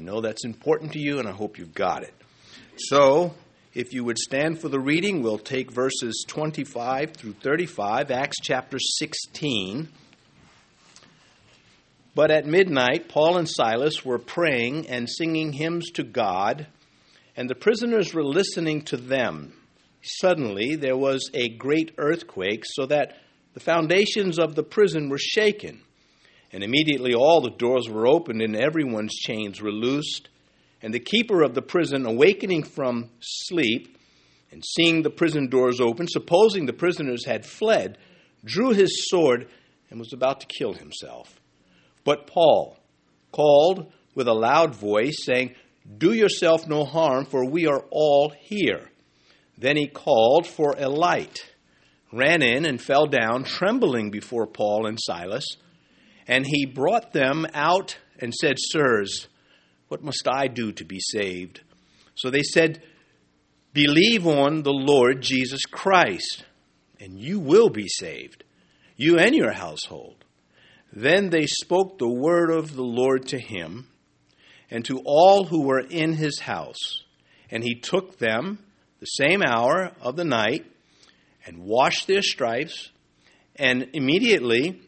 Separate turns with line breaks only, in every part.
know that's important to you, and I hope you've got it. So, if you would stand for the reading, we'll take verses 25 through 35, Acts chapter 16. But at midnight, Paul and Silas were praying and singing hymns to God, and the prisoners were listening to them. Suddenly, there was a great earthquake, so that the foundations of the prison were shaken. And immediately all the doors were opened, and everyone's chains were loosed. And the keeper of the prison, awakening from sleep, and seeing the prison doors open, supposing the prisoners had fled, drew his sword and was about to kill himself. But Paul called with a loud voice, saying, Do yourself no harm, for we are all here. Then he called for a light, ran in, and fell down, trembling before Paul and Silas. And he brought them out and said, Sirs, what must I do to be saved? So they said, Believe on the Lord Jesus Christ, and you will be saved, you and your household. Then they spoke the word of the Lord to him and to all who were in his house. And he took them the same hour of the night and washed their stripes. And immediately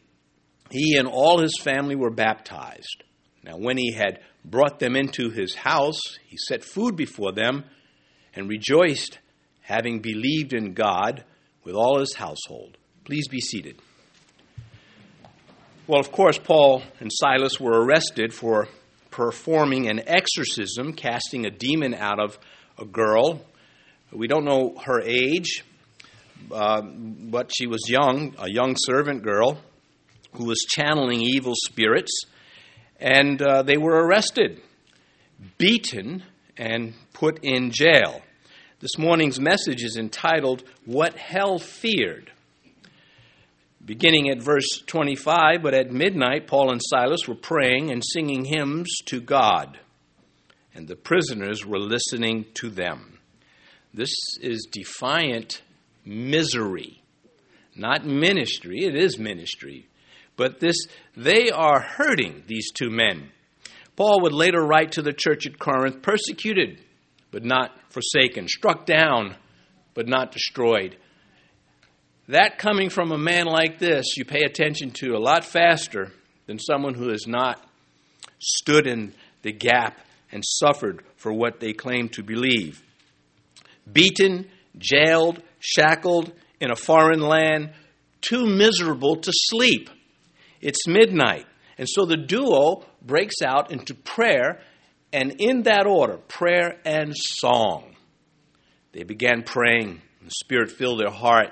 he and all his family were baptized. Now, when he had brought them into his house, he set food before them and rejoiced, having believed in God with all his household. Please be seated. Well, of course, Paul and Silas were arrested for performing an exorcism, casting a demon out of a girl. We don't know her age, uh, but she was young, a young servant girl who was channeling evil spirits, and uh, they were arrested, beaten, and put in jail. This morning's message is entitled, What Hell Feared beginning at verse 25, but at midnight, Paul and Silas were praying and singing hymns to God, and the prisoners were listening to them. This is defiant misery, not ministry. It is ministry, but this they are hurting these two men. Paul would later write to the church at Corinth, persecuted but not forsaken, struck down but not destroyed that coming from a man like this, you pay attention to a lot faster than someone who has not stood in the gap and suffered for what they claim to believe. Beaten, jailed, shackled in a foreign land, too miserable to sleep. It's midnight. And so the duo breaks out into prayer, and in that order, prayer and song. They began praying, the Spirit filled their heart.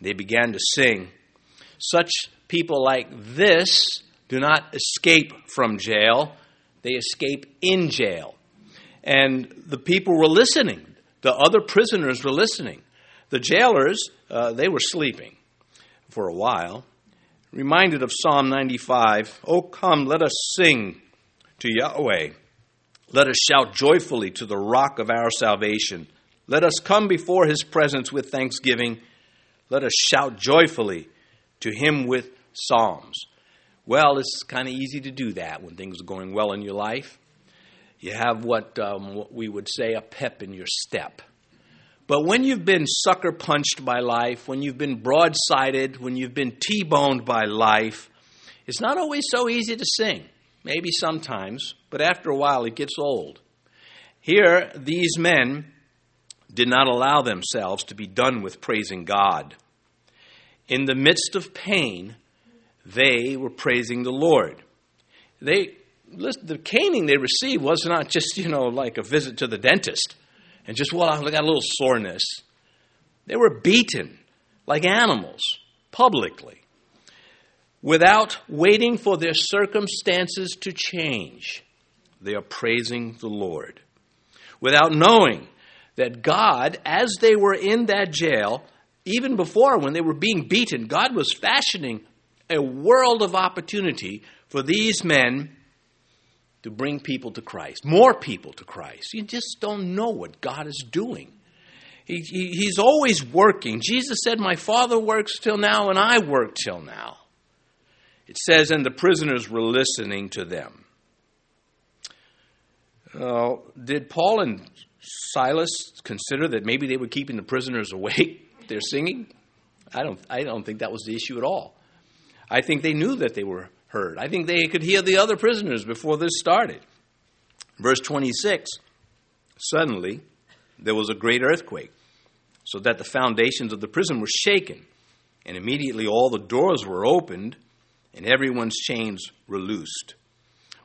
They began to sing. Such people like this do not escape from jail, they escape in jail. And the people were listening. The other prisoners were listening. The jailers, uh, they were sleeping for a while. Reminded of Psalm 95 Oh, come, let us sing to Yahweh. Let us shout joyfully to the rock of our salvation. Let us come before his presence with thanksgiving let us shout joyfully to him with psalms. Well, it's kind of easy to do that when things are going well in your life. You have what, um, what we would say a pep in your step. But when you've been sucker punched by life, when you've been broadsided, when you've been T boned by life, it's not always so easy to sing. Maybe sometimes, but after a while it gets old. Here, these men did not allow themselves to be done with praising God. In the midst of pain, they were praising the Lord. They the caning they received was not just, you know, like a visit to the dentist and just, well, I got a little soreness. They were beaten like animals publicly without waiting for their circumstances to change. They are praising the Lord without knowing that God, as they were in that jail, even before when they were being beaten, God was fashioning a world of opportunity for these men to bring people to Christ, more people to Christ. You just don't know what God is doing. He, he, he's always working. Jesus said, My Father works till now, and I work till now. It says, and the prisoners were listening to them. Uh, did Paul and Silas consider that maybe they were keeping the prisoners awake? They're singing. I don't. I don't think that was the issue at all. I think they knew that they were heard. I think they could hear the other prisoners before this started. Verse 26 Suddenly, there was a great earthquake, so that the foundations of the prison were shaken, and immediately all the doors were opened, and everyone's chains were loosed.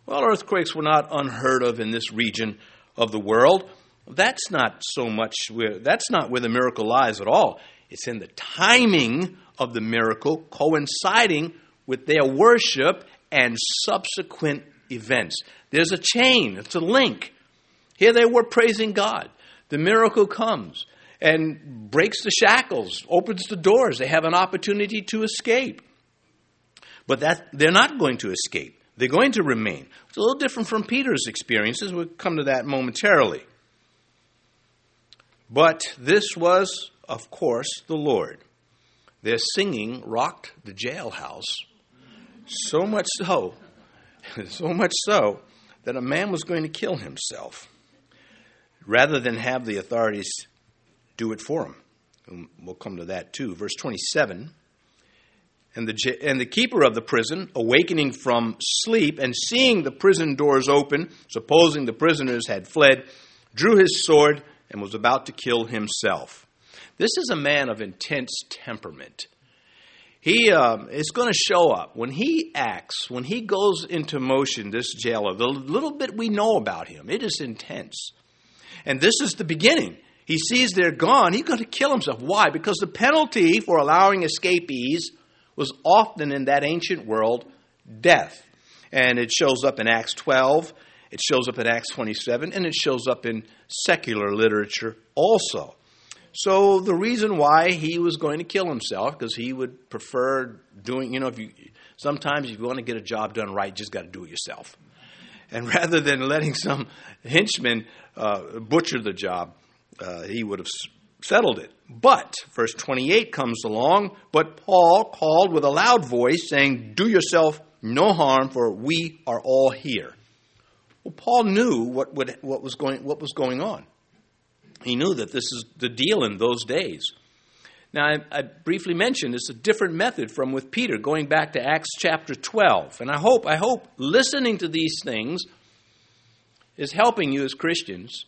Well, earthquakes were not unheard of in this region of the world. That's not so much where, that's not where the miracle lies at all. It's in the timing of the miracle coinciding with their worship and subsequent events. There's a chain, it's a link. Here they were praising God. The miracle comes and breaks the shackles, opens the doors. They have an opportunity to escape. But that they're not going to escape. They're going to remain. It's a little different from Peter's experiences. We'll come to that momentarily. But this was, of course, the Lord. Their singing rocked the jailhouse so much so, so much so, that a man was going to kill himself rather than have the authorities do it for him. And we'll come to that too. Verse 27 and the, and the keeper of the prison, awakening from sleep and seeing the prison doors open, supposing the prisoners had fled, drew his sword and was about to kill himself. This is a man of intense temperament. He um, is going to show up. When he acts, when he goes into motion, this jailer, the little bit we know about him, it is intense. And this is the beginning. He sees they're gone. He's going to kill himself. Why? Because the penalty for allowing escapees was often in that ancient world death. And it shows up in Acts 12, it shows up in Acts 27, and it shows up in secular literature also. So the reason why he was going to kill himself, because he would prefer doing, you know, if you sometimes if you want to get a job done right, you just got to do it yourself. And rather than letting some henchman uh, butcher the job, uh, he would have settled it. But, verse 28 comes along, but Paul called with a loud voice, saying, Do yourself no harm, for we are all here. Well, Paul knew what, would, what, was, going, what was going on. He knew that this is the deal in those days. Now, I, I, briefly mentioned it's a different method from with Peter, going back to Acts chapter 12. And I hope, I hope listening to these things is helping you as Christians,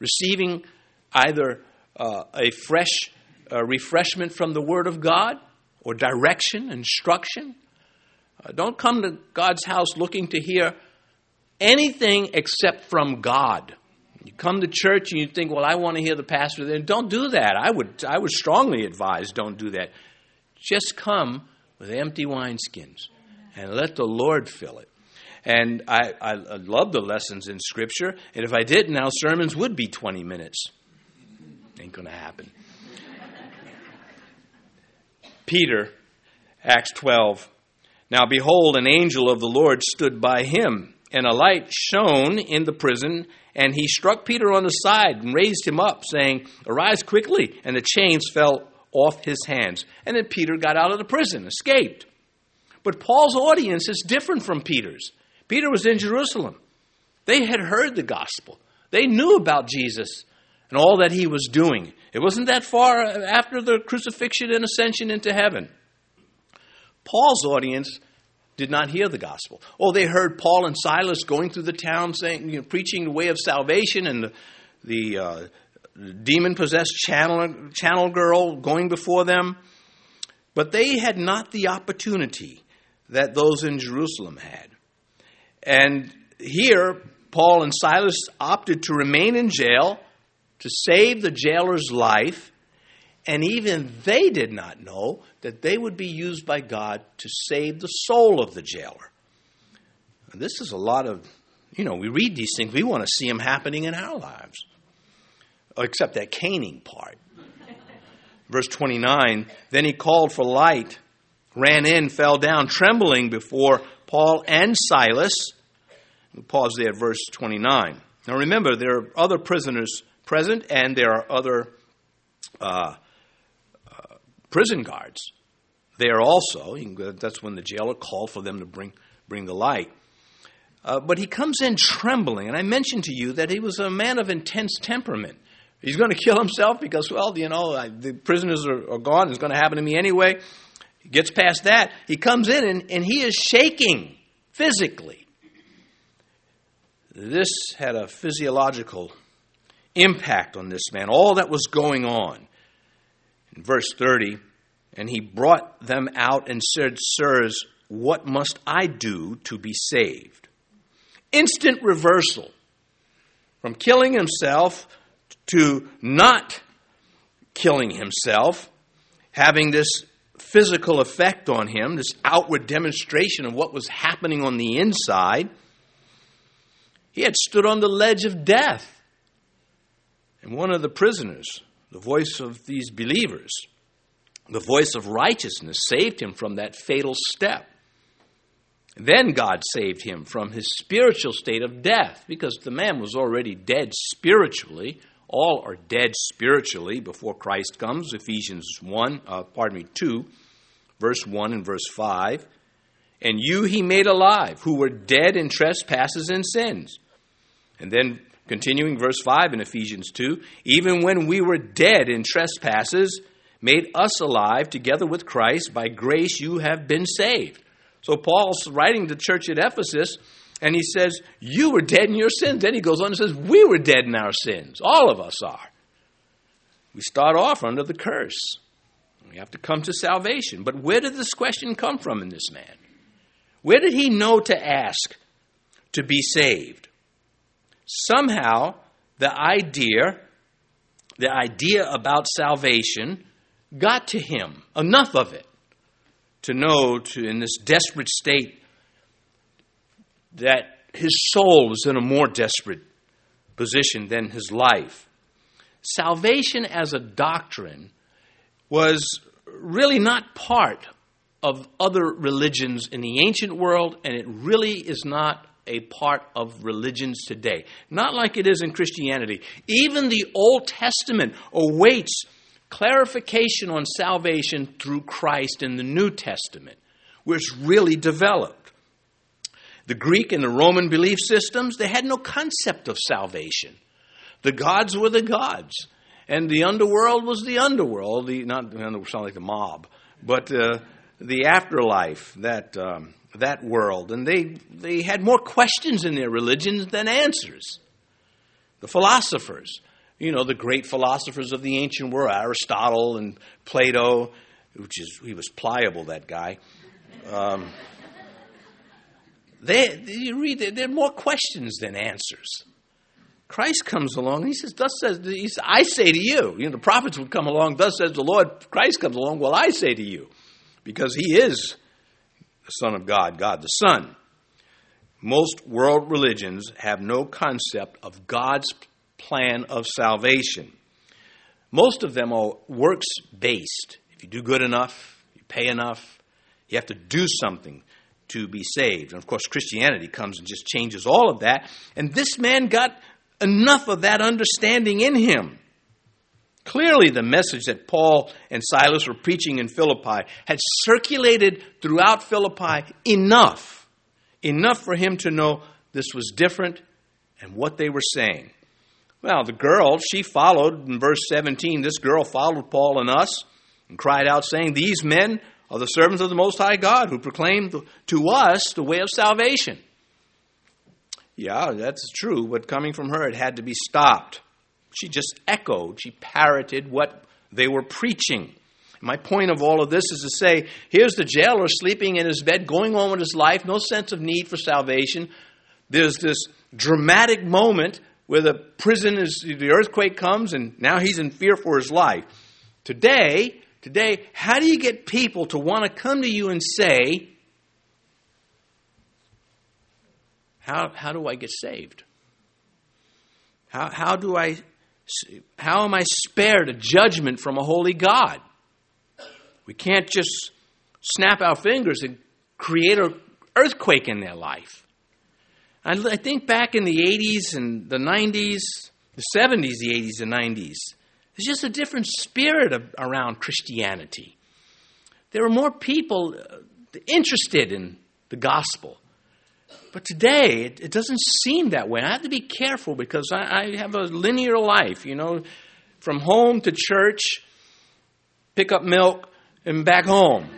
receiving either uh, a fresh uh, refreshment from the Word of God or direction, instruction. Uh, don't come to God's house looking to hear anything except from God. You come to church and you think, well, I want to hear the pastor. Then don't do that. I would, I would strongly advise don't do that. Just come with empty wineskins and let the Lord fill it. And I, I, love the lessons in Scripture. And if I didn't, now sermons would be 20 minutes. Ain't going to happen. Peter, Acts 12. Now behold, an angel of the Lord stood by him, and a light shone in the prison and he struck Peter on the side and raised him up, saying, Arise quickly. And the chains fell off his hands. And then Peter got out of the prison, escaped. But Paul's audience is different from Peter's. Peter was in Jerusalem. They had heard the gospel, they knew about Jesus and all that he was doing. It wasn't that far after the crucifixion and ascension into heaven. Paul's audience did not hear the gospel. Oh, they heard Paul and Silas going through the town saying, you know, preaching the way of salvation and the, the uh, demon possessed channel, channel girl going before them. But they had not the opportunity that those in Jerusalem had. And here, Paul and Silas opted to remain in jail to save the jailer's life, and even they did not know that they would be used by God to save the soul of the jailer. And this is a lot of, you know, we read these things, we want to see them happening in our lives, except that caning part. Verse 29 Then he called for light, ran in, fell down, trembling before Paul and Silas. we pause there verse 29. Now remember, there are other prisoners present, and there are other uh, prison guards there also. That's when the jailer called for them to bring, bring the light. Uh, but he comes in trembling. And I mentioned to you that he was a man of intense temperament. He's going to kill himself because, well, you know, I, the prisoners are, are gone. It's going to happen to me anyway. He gets past that. He comes in and, and he is shaking physically. This had a physiological impact on this man, all that was going on. Verse 30, and he brought them out and said, Sirs, what must I do to be saved? Instant reversal from killing himself to not killing himself, having this physical effect on him, this outward demonstration of what was happening on the inside. He had stood on the ledge of death. And one of the prisoners, the voice of these believers, the voice of righteousness, saved him from that fatal step. Then God saved him from his spiritual state of death because the man was already dead spiritually. All are dead spiritually before Christ comes. Ephesians 1, uh, pardon me, 2, verse 1 and verse 5. And you he made alive, who were dead in trespasses and sins. And then continuing verse 5 in Ephesians 2, even when we were dead in trespasses, made us alive together with Christ. By grace you have been saved. So Paul's writing to the church at Ephesus, and he says, You were dead in your sins. Then he goes on and says, We were dead in our sins. All of us are. We start off under the curse. We have to come to salvation. But where did this question come from in this man? Where did he know to ask to be saved? Somehow, the idea, the idea about salvation got to him, enough of it, to know to, in this desperate state that his soul was in a more desperate position than his life. Salvation as a doctrine was really not part of other religions in the ancient world, and it really is not a part of religions today. Not like it is in Christianity. Even the Old Testament awaits clarification on salvation through Christ in the New Testament, where it's really developed. The Greek and the Roman belief systems, they had no concept of salvation. The gods were the gods, and the underworld was the underworld. The not sound like the mob, but uh, the afterlife, that um, that world, and they they had more questions in their religions than answers. The philosophers, you know, the great philosophers of the ancient world, Aristotle and Plato, which is, he was pliable, that guy. Um, they, you read, there are more questions than answers. Christ comes along, he says, Thus says, says, I say to you. You know, the prophets would come along, thus says the Lord. Christ comes along, well, I say to you. Because he is Son of God, God the Son. Most world religions have no concept of God's plan of salvation. Most of them are works based. If you do good enough, you pay enough, you have to do something to be saved. And of course, Christianity comes and just changes all of that. And this man got enough of that understanding in him. Clearly, the message that Paul and Silas were preaching in Philippi had circulated throughout Philippi enough, enough for him to know this was different and what they were saying. Well, the girl, she followed in verse 17. This girl followed Paul and us and cried out, saying, These men are the servants of the Most High God who proclaim to us the way of salvation. Yeah, that's true, but coming from her, it had to be stopped. She just echoed, she parroted what they were preaching. My point of all of this is to say here's the jailer sleeping in his bed, going on with his life, no sense of need for salvation. There's this dramatic moment where the prison is, the earthquake comes and now he's in fear for his life. Today, today, how do you get people to want to come to you and say, how, how do I get saved? How, how do I, how am I spared a judgment from a holy God? We can't just snap our fingers and create an earthquake in their life. I think back in the 80s and the 90s, the 70s, the 80s, and 90s, there's just a different spirit of, around Christianity. There were more people uh, interested in the gospel. But today, it, it doesn't seem that way. I have to be careful because I, I have a linear life, you know, from home to church, pick up milk, and back home.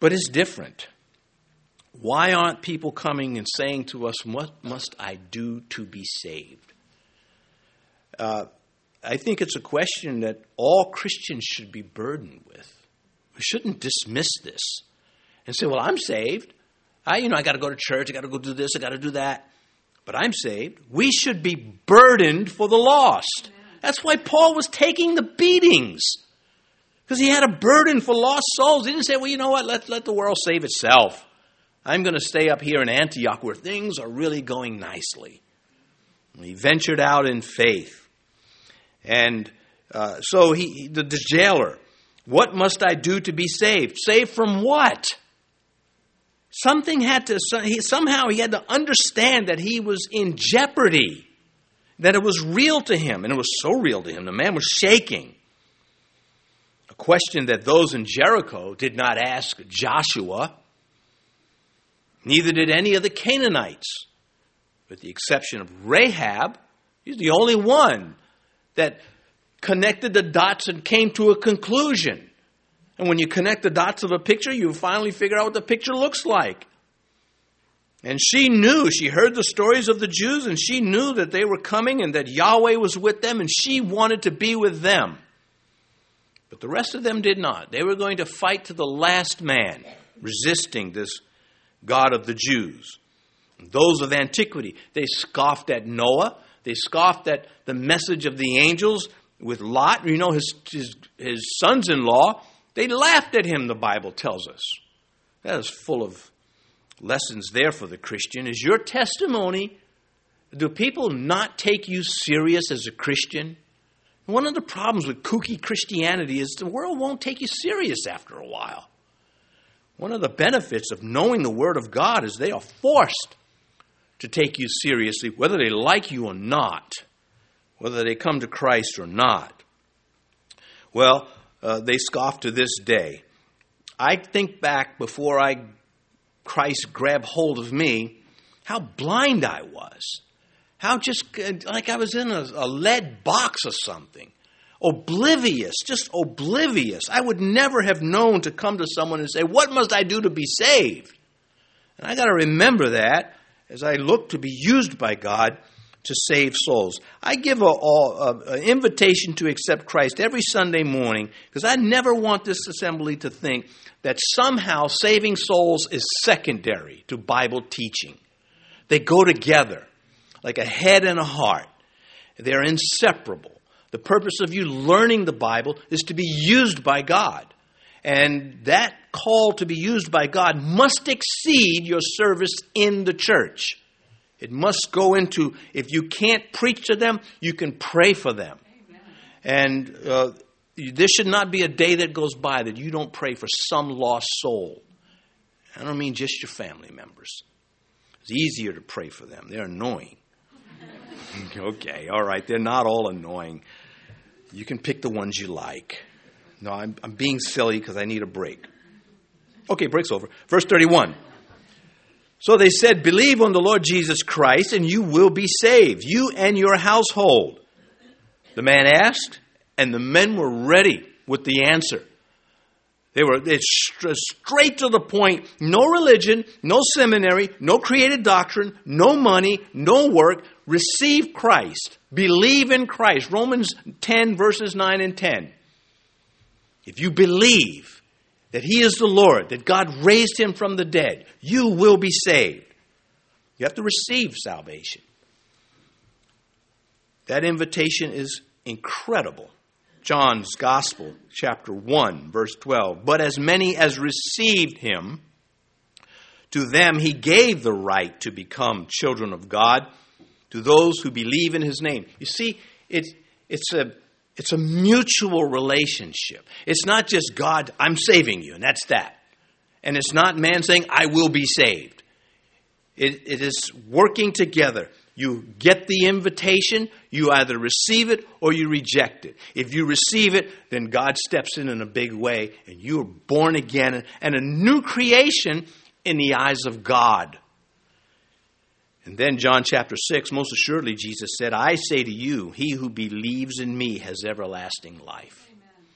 but it's different. Why aren't people coming and saying to us, What must I do to be saved? Uh, I think it's a question that all Christians should be burdened with. We shouldn't dismiss this and say, "Well, I'm saved. I, you know, I got to go to church. I got to go do this. I got to do that." But I'm saved. We should be burdened for the lost. That's why Paul was taking the beatings because he had a burden for lost souls. He didn't say, "Well, you know what? Let let the world save itself." I'm going to stay up here in Antioch where things are really going nicely. he ventured out in faith. And uh, so he, the, the jailer, what must I do to be saved? Saved from what? Something had to, somehow he had to understand that he was in jeopardy, that it was real to him, and it was so real to him. The man was shaking. A question that those in Jericho did not ask Joshua, neither did any of the Canaanites, with the exception of Rahab. He's the only one that connected the dots and came to a conclusion. And when you connect the dots of a picture, you finally figure out what the picture looks like. And she knew, she heard the stories of the Jews, and she knew that they were coming and that Yahweh was with them, and she wanted to be with them. But the rest of them did not. They were going to fight to the last man, resisting this God of the Jews. Those of antiquity, they scoffed at Noah. They scoffed at the message of the angels with Lot. You know, his, his, his sons in law, they laughed at him, the Bible tells us. That is full of lessons there for the Christian. Is your testimony, do people not take you serious as a Christian? One of the problems with kooky Christianity is the world won't take you serious after a while. One of the benefits of knowing the Word of God is they are forced to take you seriously, whether they like you or not, whether they come to Christ or not. Well, uh, they scoff to this day. I think back before I Christ grabbed hold of me, how blind I was. How just like I was in a, a lead box or something. Oblivious, just oblivious. I would never have known to come to someone and say, What must I do to be saved? And I got to remember that as I look to be used by God to save souls. I give an invitation to accept Christ every Sunday morning because I never want this assembly to think that somehow saving souls is secondary to Bible teaching. They go together like a head and a heart, they're inseparable. The purpose of you learning the Bible is to be used by God. And that call to be used by God must exceed your service in the church. It must go into, if you can't preach to them, you can pray for them. Amen. And uh, this should not be a day that goes by that you don't pray for some lost soul. I don't mean just your family members. It's easier to pray for them, they're annoying. okay, all right, they're not all annoying. You can pick the ones you like. No, I'm, I'm being silly because I need a break. Okay, break's over. Verse 31. So they said, Believe on the Lord Jesus Christ, and you will be saved, you and your household. The man asked, and the men were ready with the answer. They were straight to the point. No religion, no seminary, no created doctrine, no money, no work. Receive Christ. Believe in Christ. Romans 10, verses 9 and 10. If you believe that He is the Lord, that God raised Him from the dead, you will be saved. You have to receive salvation. That invitation is incredible. John's Gospel, chapter 1, verse 12. But as many as received him, to them he gave the right to become children of God, to those who believe in his name. You see, it's, it's a it's a mutual relationship. It's not just God, I'm saving you, and that's that. And it's not man saying, I will be saved. It, it is working together. You get the invitation, you either receive it or you reject it. If you receive it, then God steps in in a big way, and you are born again and a new creation in the eyes of God. And then, John chapter 6, most assuredly, Jesus said, I say to you, he who believes in me has everlasting life. Amen.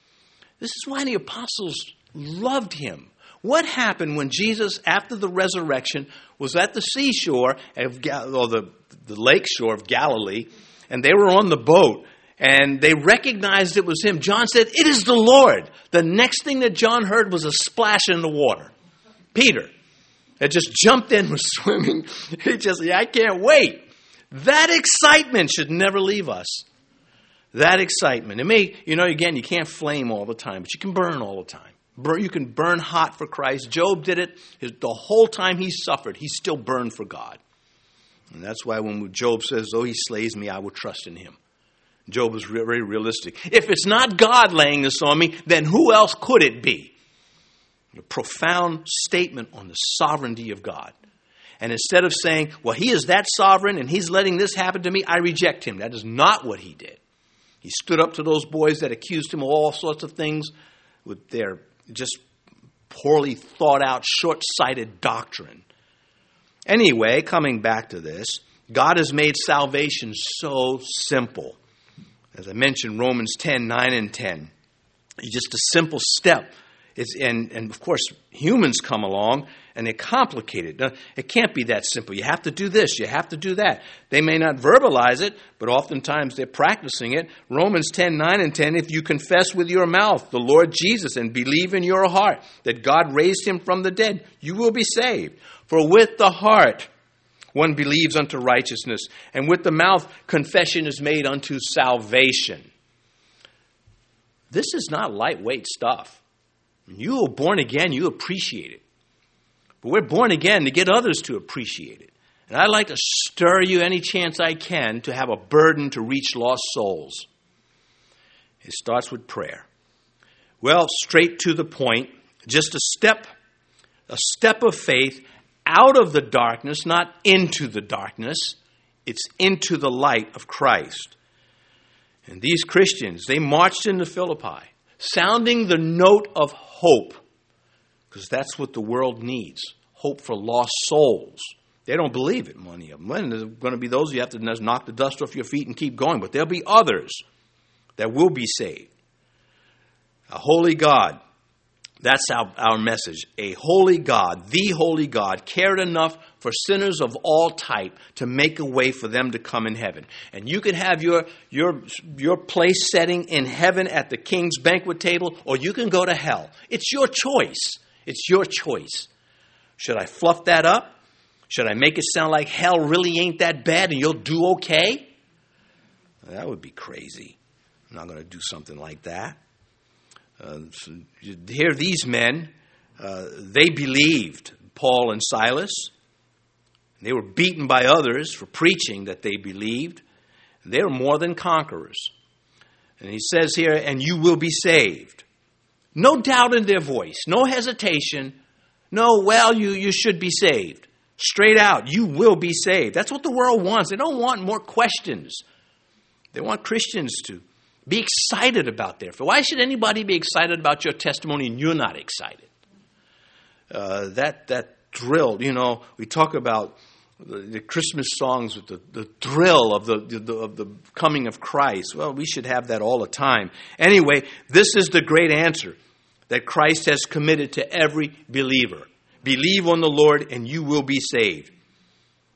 This is why the apostles loved him. What happened when Jesus, after the resurrection, was at the seashore, of, or the, the lake shore of Galilee, and they were on the boat, and they recognized it was him? John said, It is the Lord. The next thing that John heard was a splash in the water. Peter had just jumped in, was swimming. He just, yeah, I can't wait. That excitement should never leave us. That excitement. It may, you know, again, you can't flame all the time, but you can burn all the time. You can burn hot for Christ. Job did it the whole time he suffered. He still burned for God. And that's why when Job says, Though he slays me, I will trust in him. Job is very realistic. If it's not God laying this on me, then who else could it be? A profound statement on the sovereignty of God. And instead of saying, Well, he is that sovereign and he's letting this happen to me, I reject him. That is not what he did. He stood up to those boys that accused him of all sorts of things with their just poorly thought out, short sighted doctrine. Anyway, coming back to this, God has made salvation so simple. As I mentioned, Romans 10 9 and 10. It's just a simple step. It's, and, and of course, humans come along and they complicate it. It can't be that simple. You have to do this, you have to do that. They may not verbalize it, but oftentimes they're practicing it. Romans 10 9 and 10 if you confess with your mouth the Lord Jesus and believe in your heart that God raised him from the dead, you will be saved. For with the heart one believes unto righteousness, and with the mouth confession is made unto salvation. This is not lightweight stuff. When you are born again, you appreciate it. But we're born again to get others to appreciate it. And I'd like to stir you any chance I can to have a burden to reach lost souls. It starts with prayer. Well, straight to the point, just a step, a step of faith out of the darkness, not into the darkness. It's into the light of Christ. And these Christians, they marched into Philippi, sounding the note of hope because that's what the world needs hope for lost souls. They don't believe it, many of them. And there's going to be those you have to knock the dust off your feet and keep going, but there'll be others that will be saved. A holy God, that's our, our message. A holy God, the holy God, cared enough for sinners of all type to make a way for them to come in heaven. And you can have your, your, your place setting in heaven at the king's banquet table, or you can go to hell. It's your choice. It's your choice. Should I fluff that up? Should I make it sound like hell really ain't that bad and you'll do okay? That would be crazy. I'm not going to do something like that. Uh, so here, these men, uh, they believed Paul and Silas. They were beaten by others for preaching that they believed. They were more than conquerors. And he says here, and you will be saved. No doubt in their voice, no hesitation. No, well, you, you should be saved. Straight out, you will be saved. That's what the world wants. They don't want more questions. They want Christians to be excited about faith. Why should anybody be excited about your testimony and you're not excited? Uh, that that thrill, you know, we talk about the, the Christmas songs with the, the thrill of the, the, of the coming of Christ. Well, we should have that all the time. Anyway, this is the great answer that Christ has committed to every believer. Believe on the Lord and you will be saved.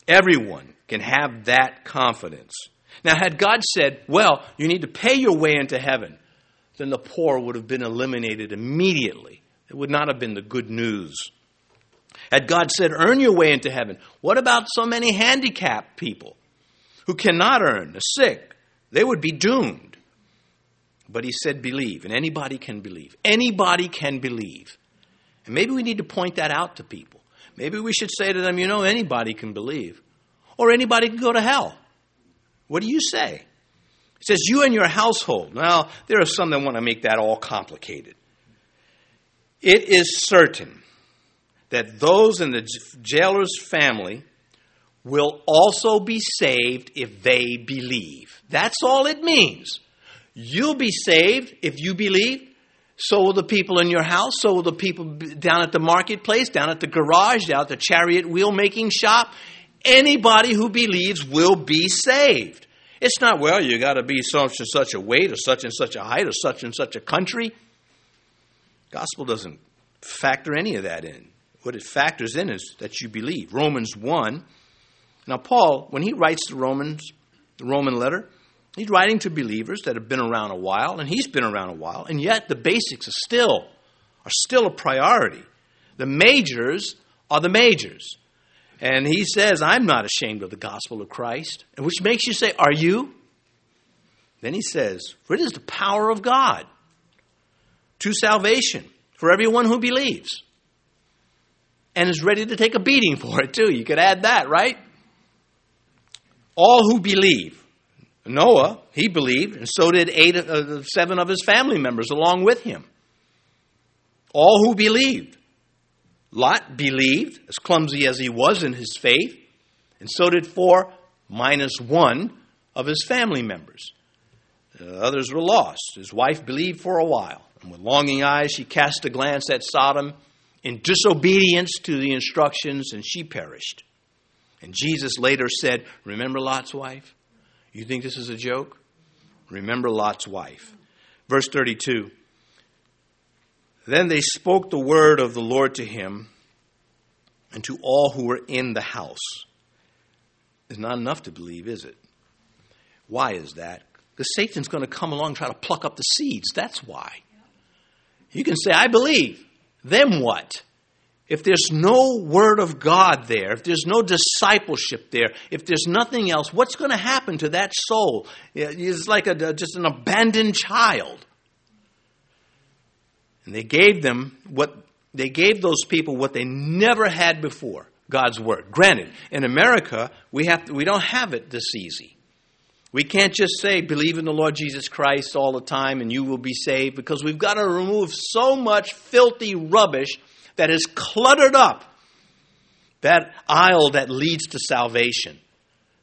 Everyone can have that confidence. Now, had God said, well, you need to pay your way into heaven, then the poor would have been eliminated immediately. It would not have been the good news. Had God said, earn your way into heaven, what about so many handicapped people who cannot earn, the sick? They would be doomed. But he said, believe, and anybody can believe. Anybody can believe. And maybe we need to point that out to people. Maybe we should say to them, you know, anybody can believe, or anybody can go to hell. What do you say? It says, you and your household. Now, there are some that want to make that all complicated. It is certain that those in the jailer's family will also be saved if they believe. That's all it means. You'll be saved if you believe. So will the people in your house. So will the people down at the marketplace, down at the garage, down at the chariot wheel making shop. Anybody who believes will be saved. It's not, well, you got to be such and such a weight, or such and such a height, or such and such a country. Gospel doesn't factor any of that in. What it factors in is that you believe. Romans 1. Now, Paul, when he writes the Romans, the Roman letter, he's writing to believers that have been around a while, and he's been around a while, and yet the basics are still are still a priority. The majors are the majors. And he says, I'm not ashamed of the gospel of Christ. Which makes you say, Are you? Then he says, For it is the power of God to salvation for everyone who believes and is ready to take a beating for it, too. You could add that, right? All who believe. Noah, he believed, and so did eight, uh, seven of his family members along with him. All who believed. Lot believed, as clumsy as he was in his faith, and so did four minus one of his family members. Uh, others were lost. His wife believed for a while, and with longing eyes she cast a glance at Sodom in disobedience to the instructions, and she perished. And Jesus later said, Remember Lot's wife? You think this is a joke? Remember Lot's wife. Verse 32 Then they spoke the word of the Lord to him and to all who were in the house. It's not enough to believe, is it? Why is that? Because Satan's going to come along and try to pluck up the seeds. That's why. You can say, I believe. Then what? If there's no word of God there, if there's no discipleship there, if there's nothing else, what's going to happen to that soul? It's like a, just an abandoned child. And they gave them what they gave those people what they never had before God's word. Granted, in America, we, have to, we don't have it this easy. We can't just say, believe in the Lord Jesus Christ all the time and you will be saved, because we've got to remove so much filthy rubbish that has cluttered up that aisle that leads to salvation.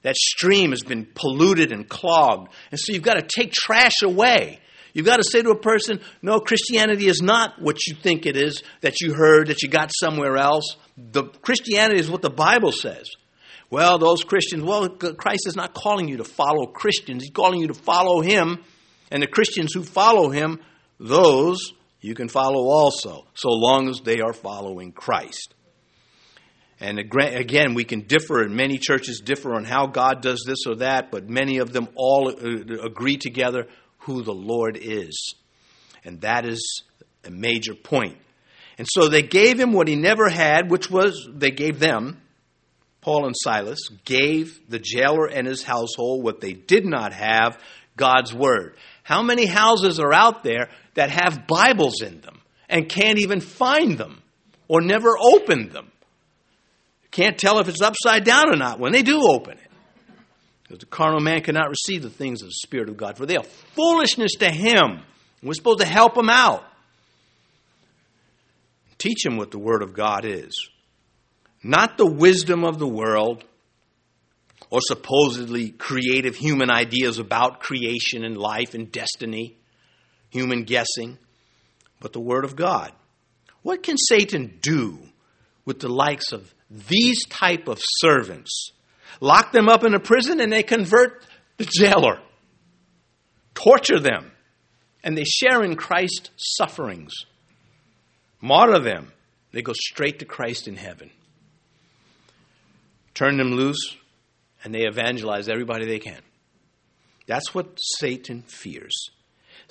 That stream has been polluted and clogged. And so you've got to take trash away. You've got to say to a person, no, Christianity is not what you think it is that you heard, that you got somewhere else. The Christianity is what the Bible says. Well, those Christians, well, Christ is not calling you to follow Christians. He's calling you to follow Him. And the Christians who follow Him, those you can follow also, so long as they are following Christ. And again, we can differ, and many churches differ on how God does this or that, but many of them all uh, agree together who the Lord is. And that is a major point. And so they gave him what he never had, which was they gave them, Paul and Silas, gave the jailer and his household what they did not have God's word. How many houses are out there that have Bibles in them and can't even find them or never open them? Can't tell if it's upside down or not when they do open it. Because the carnal man cannot receive the things of the Spirit of God, for they are foolishness to him. We're supposed to help him out. Teach him what the Word of God is. Not the wisdom of the world or supposedly creative human ideas about creation and life and destiny, human guessing, but the Word of God. What can Satan do with the likes of these type of servants lock them up in a prison, and they convert the jailer, torture them, and they share in Christ's sufferings, martyr them. They go straight to Christ in heaven. Turn them loose, and they evangelize everybody they can. That's what Satan fears.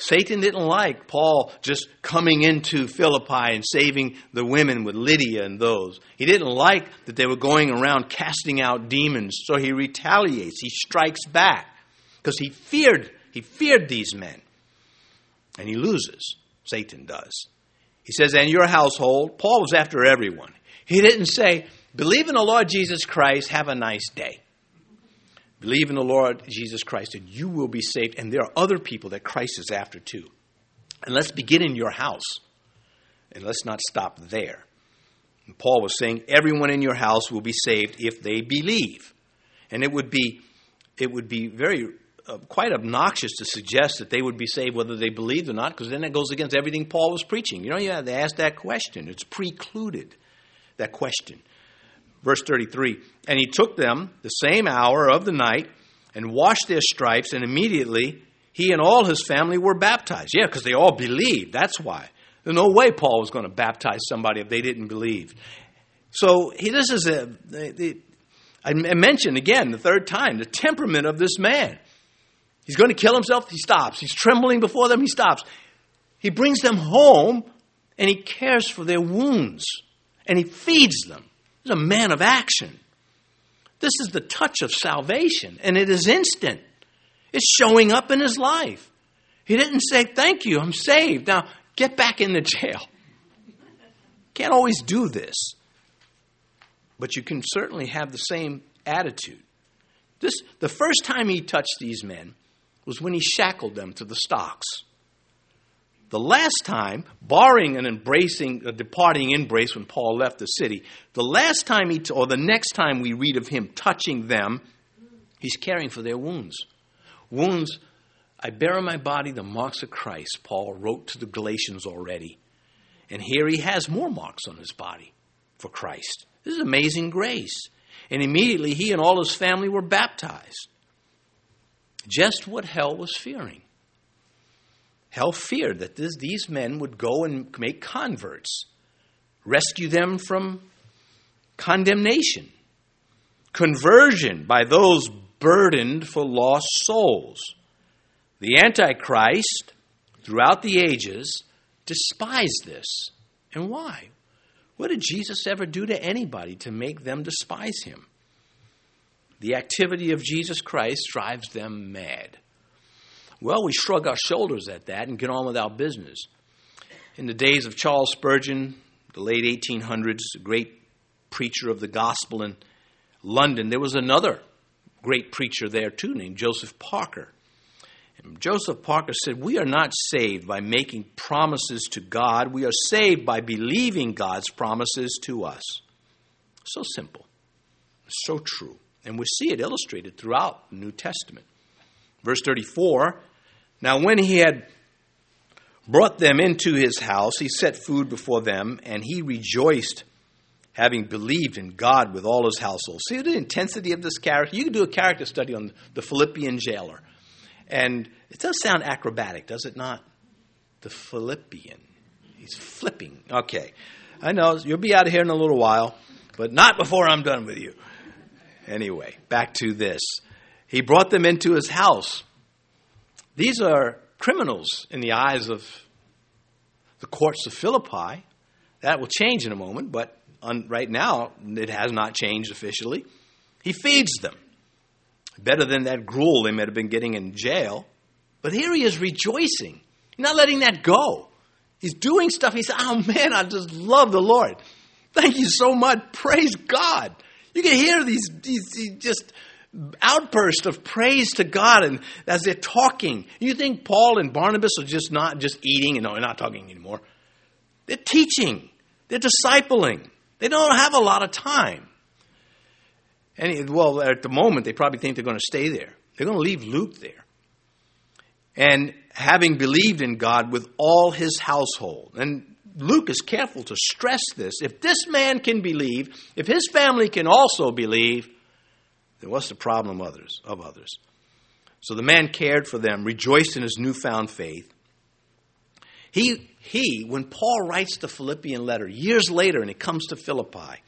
Satan didn't like Paul just coming into Philippi and saving the women with Lydia and those. He didn't like that they were going around casting out demons, so he retaliates. He strikes back because he feared he feared these men. And he loses. Satan does. He says, "And your household." Paul was after everyone. He didn't say, "Believe in the Lord Jesus Christ, have a nice day." Believe in the Lord Jesus Christ and you will be saved. And there are other people that Christ is after too. And let's begin in your house. And let's not stop there. And Paul was saying, everyone in your house will be saved if they believe. And it would be, it would be very uh, quite obnoxious to suggest that they would be saved whether they believed or not, because then it goes against everything Paul was preaching. You know, you have to ask that question. It's precluded, that question. Verse 33 And he took them the same hour of the night and washed their stripes, and immediately he and all his family were baptized. Yeah, because they all believed. That's why. There's no way Paul was going to baptize somebody if they didn't believe. So he, this is a. The, I mentioned again the third time the temperament of this man. He's going to kill himself, he stops. He's trembling before them, he stops. He brings them home and he cares for their wounds and he feeds them. He's a man of action. This is the touch of salvation, and it is instant. It's showing up in his life. He didn't say, Thank you, I'm saved. Now get back in the jail. Can't always do this. But you can certainly have the same attitude. This, the first time he touched these men was when he shackled them to the stocks. The last time, barring an embracing, a departing embrace when Paul left the city, the last time he, or the next time we read of him touching them, he's caring for their wounds. Wounds, I bear in my body the marks of Christ, Paul wrote to the Galatians already. And here he has more marks on his body for Christ. This is amazing grace. And immediately he and all his family were baptized. Just what hell was fearing. Hell feared that this, these men would go and make converts, rescue them from condemnation, conversion by those burdened for lost souls. The Antichrist, throughout the ages, despised this. And why? What did Jesus ever do to anybody to make them despise him? The activity of Jesus Christ drives them mad. Well, we shrug our shoulders at that and get on with our business. In the days of Charles Spurgeon, the late 1800s, a great preacher of the gospel in London, there was another great preacher there too named Joseph Parker. And Joseph Parker said, We are not saved by making promises to God, we are saved by believing God's promises to us. So simple, so true. And we see it illustrated throughout the New Testament. Verse 34 Now, when he had brought them into his house, he set food before them, and he rejoiced, having believed in God with all his household. See the intensity of this character? You can do a character study on the Philippian jailer. And it does sound acrobatic, does it not? The Philippian. He's flipping. Okay. I know, you'll be out of here in a little while, but not before I'm done with you. Anyway, back to this. He brought them into his house. These are criminals in the eyes of the courts of Philippi. That will change in a moment, but right now it has not changed officially. He feeds them. Better than that gruel they might have been getting in jail. But here he is rejoicing. He's not letting that go. He's doing stuff. He said, Oh man, I just love the Lord. Thank you so much. Praise God. You can hear these, these, these just outbursts of praise to God and as they're talking. You think Paul and Barnabas are just not just eating and no, they're not talking anymore. They're teaching. They're discipling. They don't have a lot of time. And well, at the moment, they probably think they're going to stay there. They're going to leave Luke there. And having believed in God with all his household. And Luke is careful to stress this. If this man can believe, if his family can also believe, then what's the problem of others of others? So the man cared for them, rejoiced in his newfound faith. He he, when Paul writes the Philippian letter years later and it comes to Philippi,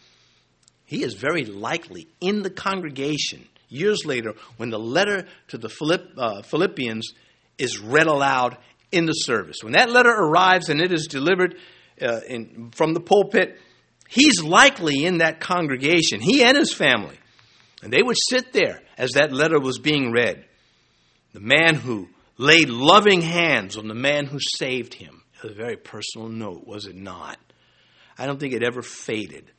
he is very likely in the congregation years later when the letter to the Philipp, uh, Philippians is read aloud in the service. When that letter arrives and it is delivered uh, in, from the pulpit, he's likely in that congregation, he and his family. And they would sit there as that letter was being read. The man who laid loving hands on the man who saved him. A very personal note, was it not? I don't think it ever faded.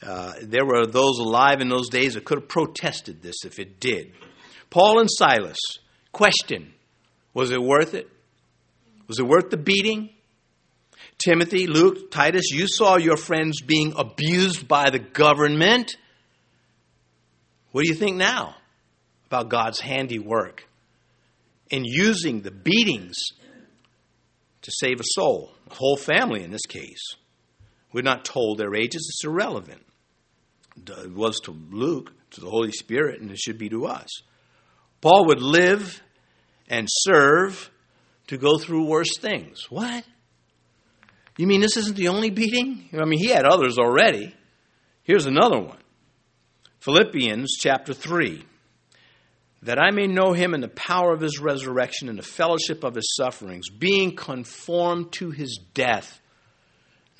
Uh, there were those alive in those days that could have protested this if it did. Paul and Silas, question Was it worth it? Was it worth the beating? Timothy, Luke, Titus, you saw your friends being abused by the government. What do you think now about God's handiwork in using the beatings to save a soul, a whole family in this case? We're not told their ages, it's irrelevant. It was to Luke, to the Holy Spirit, and it should be to us. Paul would live and serve to go through worse things. What? You mean this isn't the only beating? I mean, he had others already. Here's another one Philippians chapter 3. That I may know him in the power of his resurrection and the fellowship of his sufferings, being conformed to his death.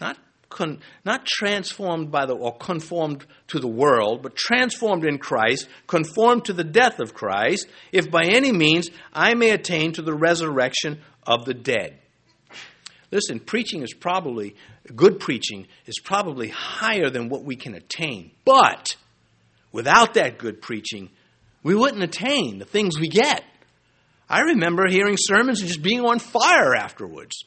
Not, con, not transformed by the, or conformed to the world, but transformed in Christ, conformed to the death of Christ, if by any means I may attain to the resurrection of the dead. Listen, preaching is probably, good preaching is probably higher than what we can attain. But without that good preaching, we wouldn't attain the things we get. I remember hearing sermons and just being on fire afterwards.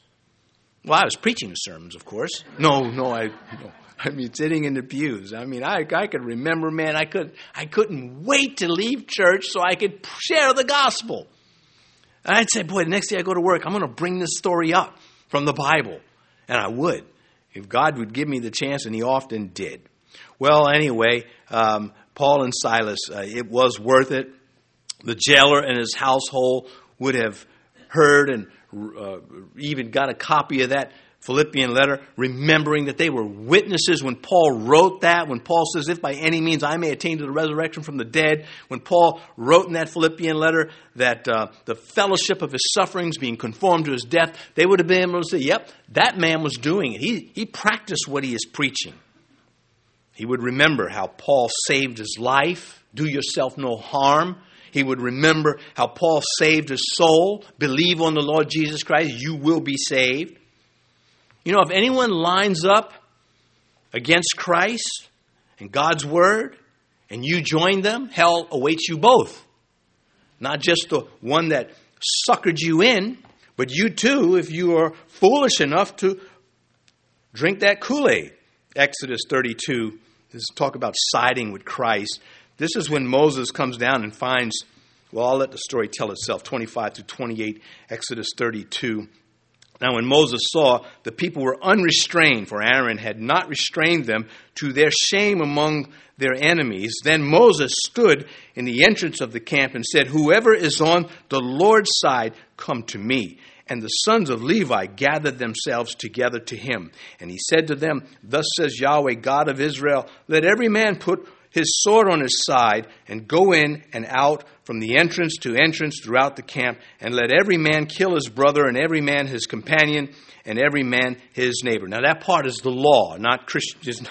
Well, I was preaching the sermons, of course. No, no, I, no. I mean, sitting in the pews. I mean, I, I could remember, man, I, could, I couldn't wait to leave church so I could share the gospel. And I'd say, boy, the next day I go to work, I'm going to bring this story up from the Bible. And I would, if God would give me the chance, and He often did. Well, anyway, um, Paul and Silas, uh, it was worth it. The jailer and his household would have heard and uh, even got a copy of that Philippian letter, remembering that they were witnesses when Paul wrote that, when Paul says, If by any means I may attain to the resurrection from the dead, when Paul wrote in that Philippian letter that uh, the fellowship of his sufferings being conformed to his death, they would have been able to say, Yep, that man was doing it. He, he practiced what he is preaching. He would remember how Paul saved his life, do yourself no harm. He would remember how Paul saved his soul. Believe on the Lord Jesus Christ, you will be saved. You know, if anyone lines up against Christ and God's word, and you join them, hell awaits you both. Not just the one that suckered you in, but you too, if you are foolish enough to drink that Kool Aid. Exodus 32, this is talk about siding with Christ. This is when Moses comes down and finds, well, I'll let the story tell itself 25 to 28, Exodus 32. Now, when Moses saw the people were unrestrained, for Aaron had not restrained them to their shame among their enemies, then Moses stood in the entrance of the camp and said, Whoever is on the Lord's side, come to me. And the sons of Levi gathered themselves together to him. And he said to them, Thus says Yahweh, God of Israel, let every man put his sword on his side and go in and out from the entrance to entrance throughout the camp, and let every man kill his brother, and every man his companion, and every man his neighbor. Now, that part is the law, not Christians.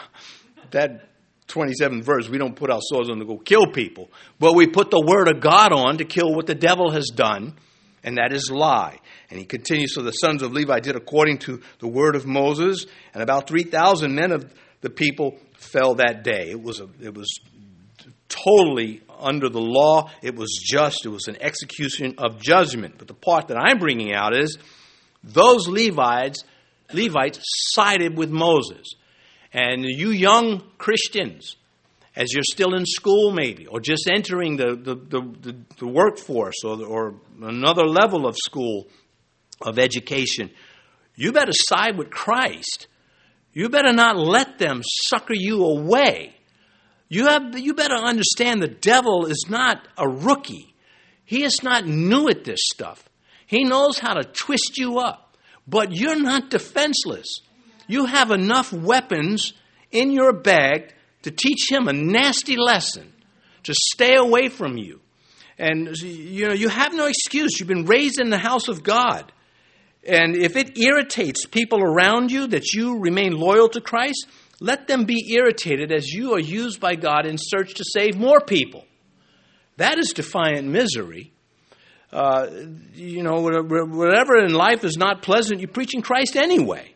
That 27th verse, we don't put our swords on to go kill people, but we put the word of God on to kill what the devil has done, and that is lie. And he continues, so the sons of Levi did according to the word of Moses, and about 3,000 men of the people fell that day. It was, a, it was totally under the law. It was just. It was an execution of judgment. But the part that I'm bringing out is those Levites, Levites sided with Moses. And you young Christians, as you're still in school maybe, or just entering the, the, the, the workforce or, or another level of school, of education, you better side with Christ you better not let them sucker you away. You, have, you better understand the devil is not a rookie. He is not new at this stuff. He knows how to twist you up. But you're not defenseless. You have enough weapons in your bag to teach him a nasty lesson, to stay away from you. And you know, you have no excuse. You've been raised in the house of God. And if it irritates people around you that you remain loyal to Christ, let them be irritated as you are used by God in search to save more people. That is defiant misery. Uh, you know, whatever in life is not pleasant, you're preaching Christ anyway.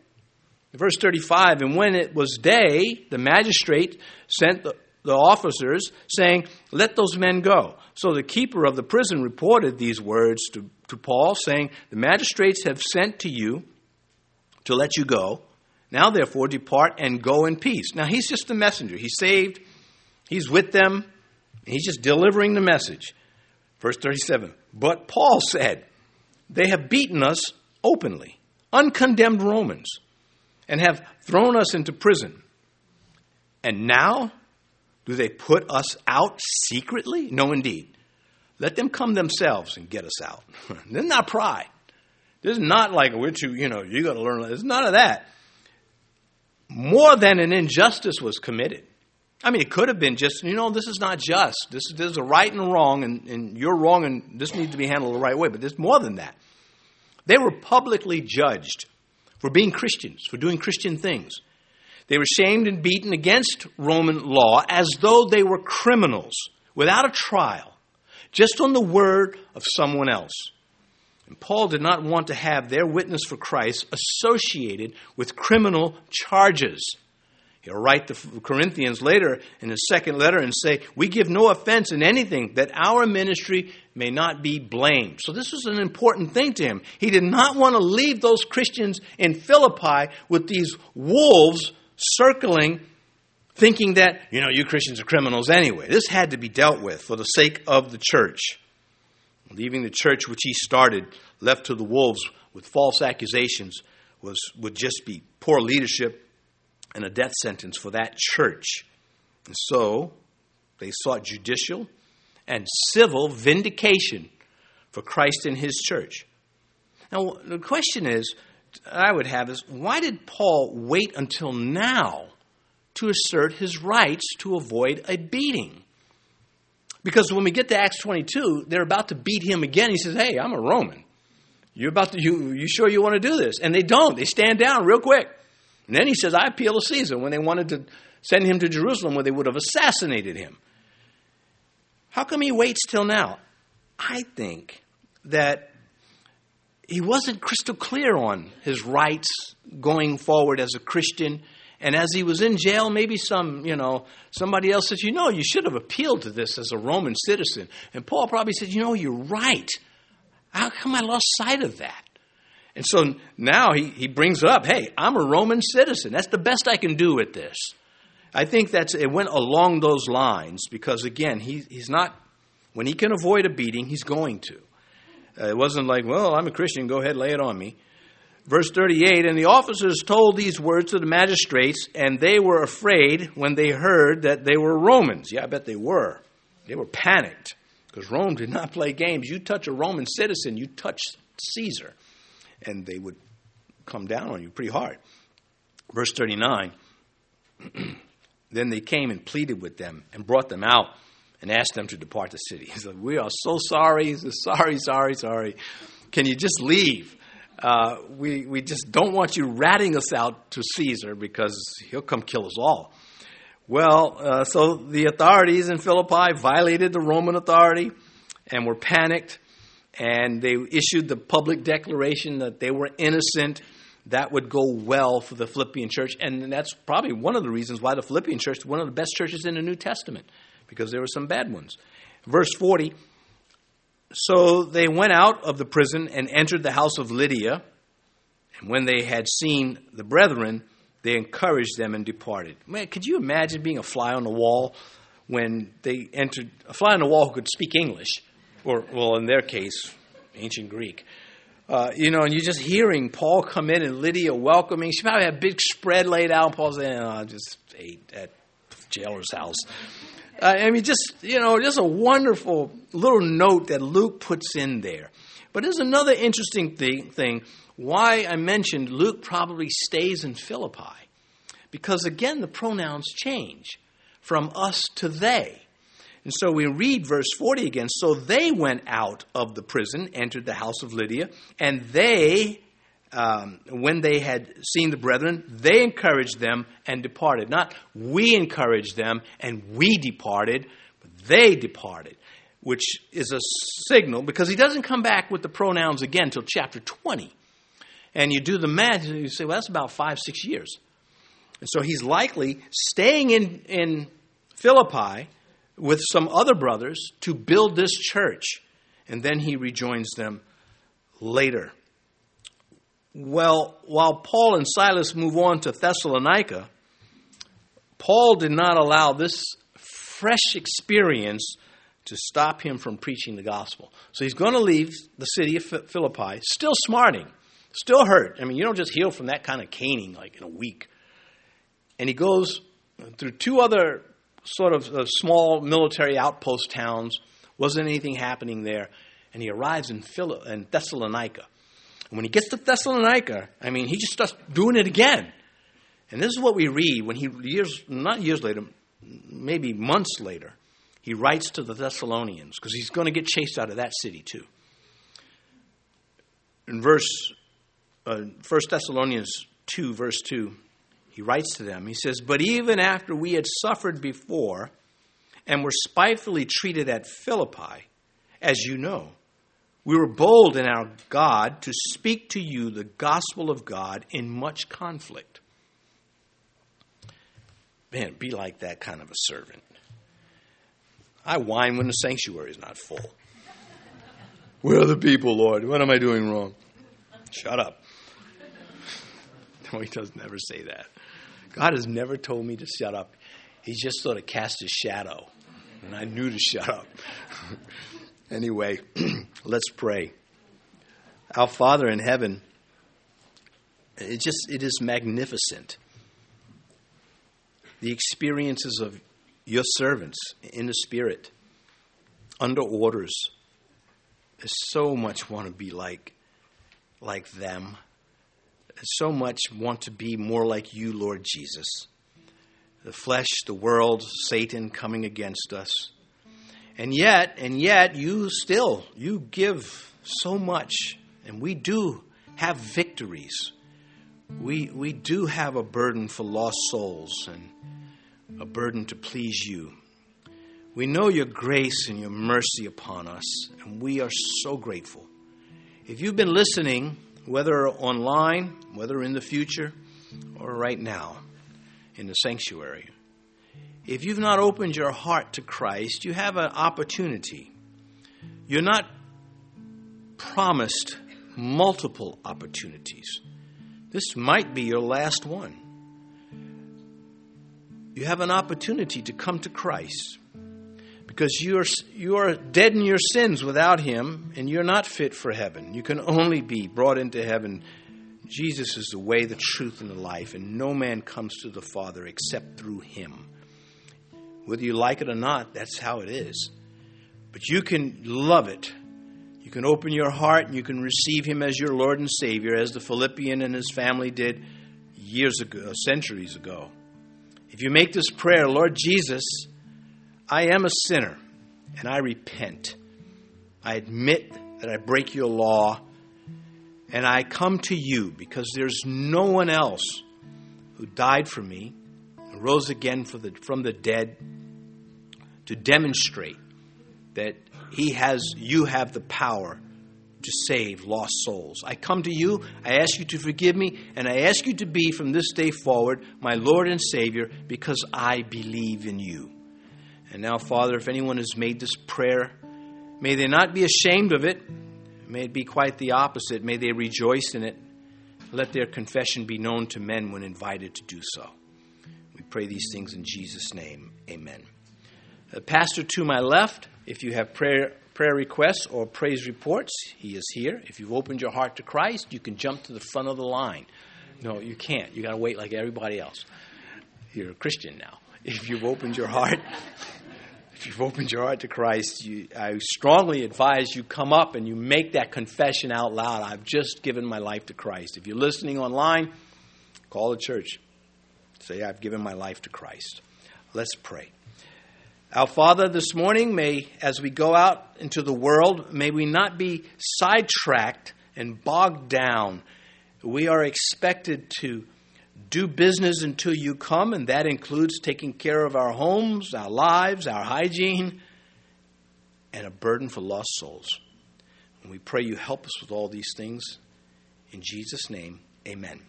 Verse 35 And when it was day, the magistrate sent the, the officers, saying, Let those men go. So the keeper of the prison reported these words to, to Paul, saying, The magistrates have sent to you to let you go. Now, therefore, depart and go in peace. Now, he's just a messenger. He's saved, he's with them He's just delivering the message. Verse 37 But Paul said, They have beaten us openly, uncondemned Romans, and have thrown us into prison. And now, do they put us out secretly? No, indeed. Let them come themselves and get us out. this is not pride. This is not like we're too, you know, you got to learn. It's none of that. More than an injustice was committed. I mean, it could have been just, you know, this is not just. This, there's a right and wrong, and, and you're wrong, and this needs to be handled the right way. But there's more than that. They were publicly judged for being Christians, for doing Christian things. They were shamed and beaten against Roman law as though they were criminals without a trial, just on the word of someone else. And Paul did not want to have their witness for Christ associated with criminal charges. He'll write the Corinthians later in his second letter and say, We give no offense in anything that our ministry may not be blamed. So this was an important thing to him. He did not want to leave those Christians in Philippi with these wolves circling, thinking that, you know, you Christians are criminals anyway. This had to be dealt with for the sake of the church. Leaving the church which he started, left to the wolves with false accusations, was, would just be poor leadership and a death sentence for that church. And so they sought judicial and civil vindication for Christ and his church. Now, the question is I would have is why did Paul wait until now to assert his rights to avoid a beating? Because when we get to Acts 22, they're about to beat him again. He says, Hey, I'm a Roman. You're about to, you, you sure you want to do this? And they don't. They stand down real quick. And then he says, I appeal to Caesar when they wanted to send him to Jerusalem where they would have assassinated him. How come he waits till now? I think that he wasn't crystal clear on his rights going forward as a Christian. And as he was in jail, maybe some, you know, somebody else says, you know, you should have appealed to this as a Roman citizen. And Paul probably said, you know, you're right. How come I lost sight of that? And so now he, he brings up, hey, I'm a Roman citizen. That's the best I can do with this. I think that's it went along those lines because again, he, he's not when he can avoid a beating, he's going to. Uh, it wasn't like, well, I'm a Christian, go ahead, lay it on me. Verse 38 And the officers told these words to the magistrates, and they were afraid when they heard that they were Romans. Yeah, I bet they were. They were panicked because Rome did not play games. You touch a Roman citizen, you touch Caesar. And they would come down on you pretty hard. Verse 39 Then they came and pleaded with them and brought them out and asked them to depart the city. He said, We are so sorry. Sorry, sorry, sorry. Can you just leave? Uh, we, we just don't want you ratting us out to Caesar because he'll come kill us all. Well, uh, so the authorities in Philippi violated the Roman authority and were panicked, and they issued the public declaration that they were innocent. That would go well for the Philippian church, and that's probably one of the reasons why the Philippian church is one of the best churches in the New Testament because there were some bad ones. Verse 40 So they went out of the prison and entered the house of Lydia. And when they had seen the brethren, they encouraged them and departed. Man, could you imagine being a fly on the wall when they entered? A fly on the wall who could speak English, or, well, in their case, ancient Greek. Uh, you know, and you're just hearing Paul come in and Lydia welcoming. She probably had a big spread laid out. Paul saying, oh, I just ate at jailer's house. Uh, I mean, just, you know, just a wonderful little note that Luke puts in there. But there's another interesting thing, thing why I mentioned Luke probably stays in Philippi. Because again, the pronouns change from us to they. And so we read verse 40 again. So they went out of the prison, entered the house of Lydia, and they um, when they had seen the brethren, they encouraged them and departed. Not we encouraged them and we departed, but they departed, which is a signal because he doesn't come back with the pronouns again until chapter 20. And you do the math, and you say, well, that's about five, six years. And so he's likely staying in, in Philippi with some other brothers to build this church. And then he rejoins them later. Well, while Paul and Silas move on to Thessalonica, Paul did not allow this fresh experience to stop him from preaching the gospel. So he's going to leave the city of Philippi, still smarting, still hurt. I mean, you don't just heal from that kind of caning like in a week. And he goes through two other sort of uh, small military outpost towns. Wasn't anything happening there. And he arrives in, Thessalonica. And when he gets to Thessalonica, I mean, he just starts doing it again. And this is what we read when he, years, not years later, maybe months later, he writes to the Thessalonians because he's going to get chased out of that city too. In verse, uh, 1 Thessalonians 2, verse 2, he writes to them, he says, But even after we had suffered before and were spitefully treated at Philippi, as you know, we were bold in our God to speak to you the gospel of God in much conflict. Man, be like that kind of a servant. I whine when the sanctuary is not full. Where are the people, Lord? What am I doing wrong? Shut up. No, he does never say that. God has never told me to shut up. He just sort of cast his shadow, and I knew to shut up. anyway, let's pray. Our Father in heaven, it just it is magnificent the experiences of your servants in the Spirit, under orders. So much want to be like, like them. So much want to be more like you, Lord Jesus. The flesh, the world, Satan coming against us. And yet, and yet, you still, you give so much, and we do have victories. We, we do have a burden for lost souls and a burden to please you. We know your grace and your mercy upon us, and we are so grateful. If you've been listening, whether online, whether in the future, or right now in the sanctuary, if you've not opened your heart to Christ, you have an opportunity. You're not promised multiple opportunities. This might be your last one you have an opportunity to come to Christ because you are, you are dead in your sins without Him and you're not fit for heaven. You can only be brought into heaven. Jesus is the way, the truth, and the life, and no man comes to the Father except through Him. Whether you like it or not, that's how it is. But you can love it. You can open your heart and you can receive Him as your Lord and Savior, as the Philippian and his family did years ago, uh, centuries ago. If you make this prayer, Lord Jesus, I am a sinner and I repent. I admit that I break your law and I come to you because there's no one else who died for me and rose again the, from the dead to demonstrate that he has you have the power to save lost souls. I come to you, I ask you to forgive me, and I ask you to be from this day forward my Lord and Savior because I believe in you. And now, Father, if anyone has made this prayer, may they not be ashamed of it, may it be quite the opposite, may they rejoice in it. Let their confession be known to men when invited to do so. We pray these things in Jesus' name. Amen. Uh, pastor to my left, if you have prayer prayer requests or praise reports, he is here. If you've opened your heart to Christ, you can jump to the front of the line. No, you can't. You got to wait like everybody else. You're a Christian now. If you've opened your heart, if you've opened your heart to Christ, you, I strongly advise you come up and you make that confession out loud. I've just given my life to Christ. If you're listening online, call the church. Say, I've given my life to Christ. Let's pray. Our Father, this morning, may, as we go out into the world, may we not be sidetracked and bogged down. We are expected to do business until you come, and that includes taking care of our homes, our lives, our hygiene, and a burden for lost souls. And we pray you help us with all these things. In Jesus' name, amen.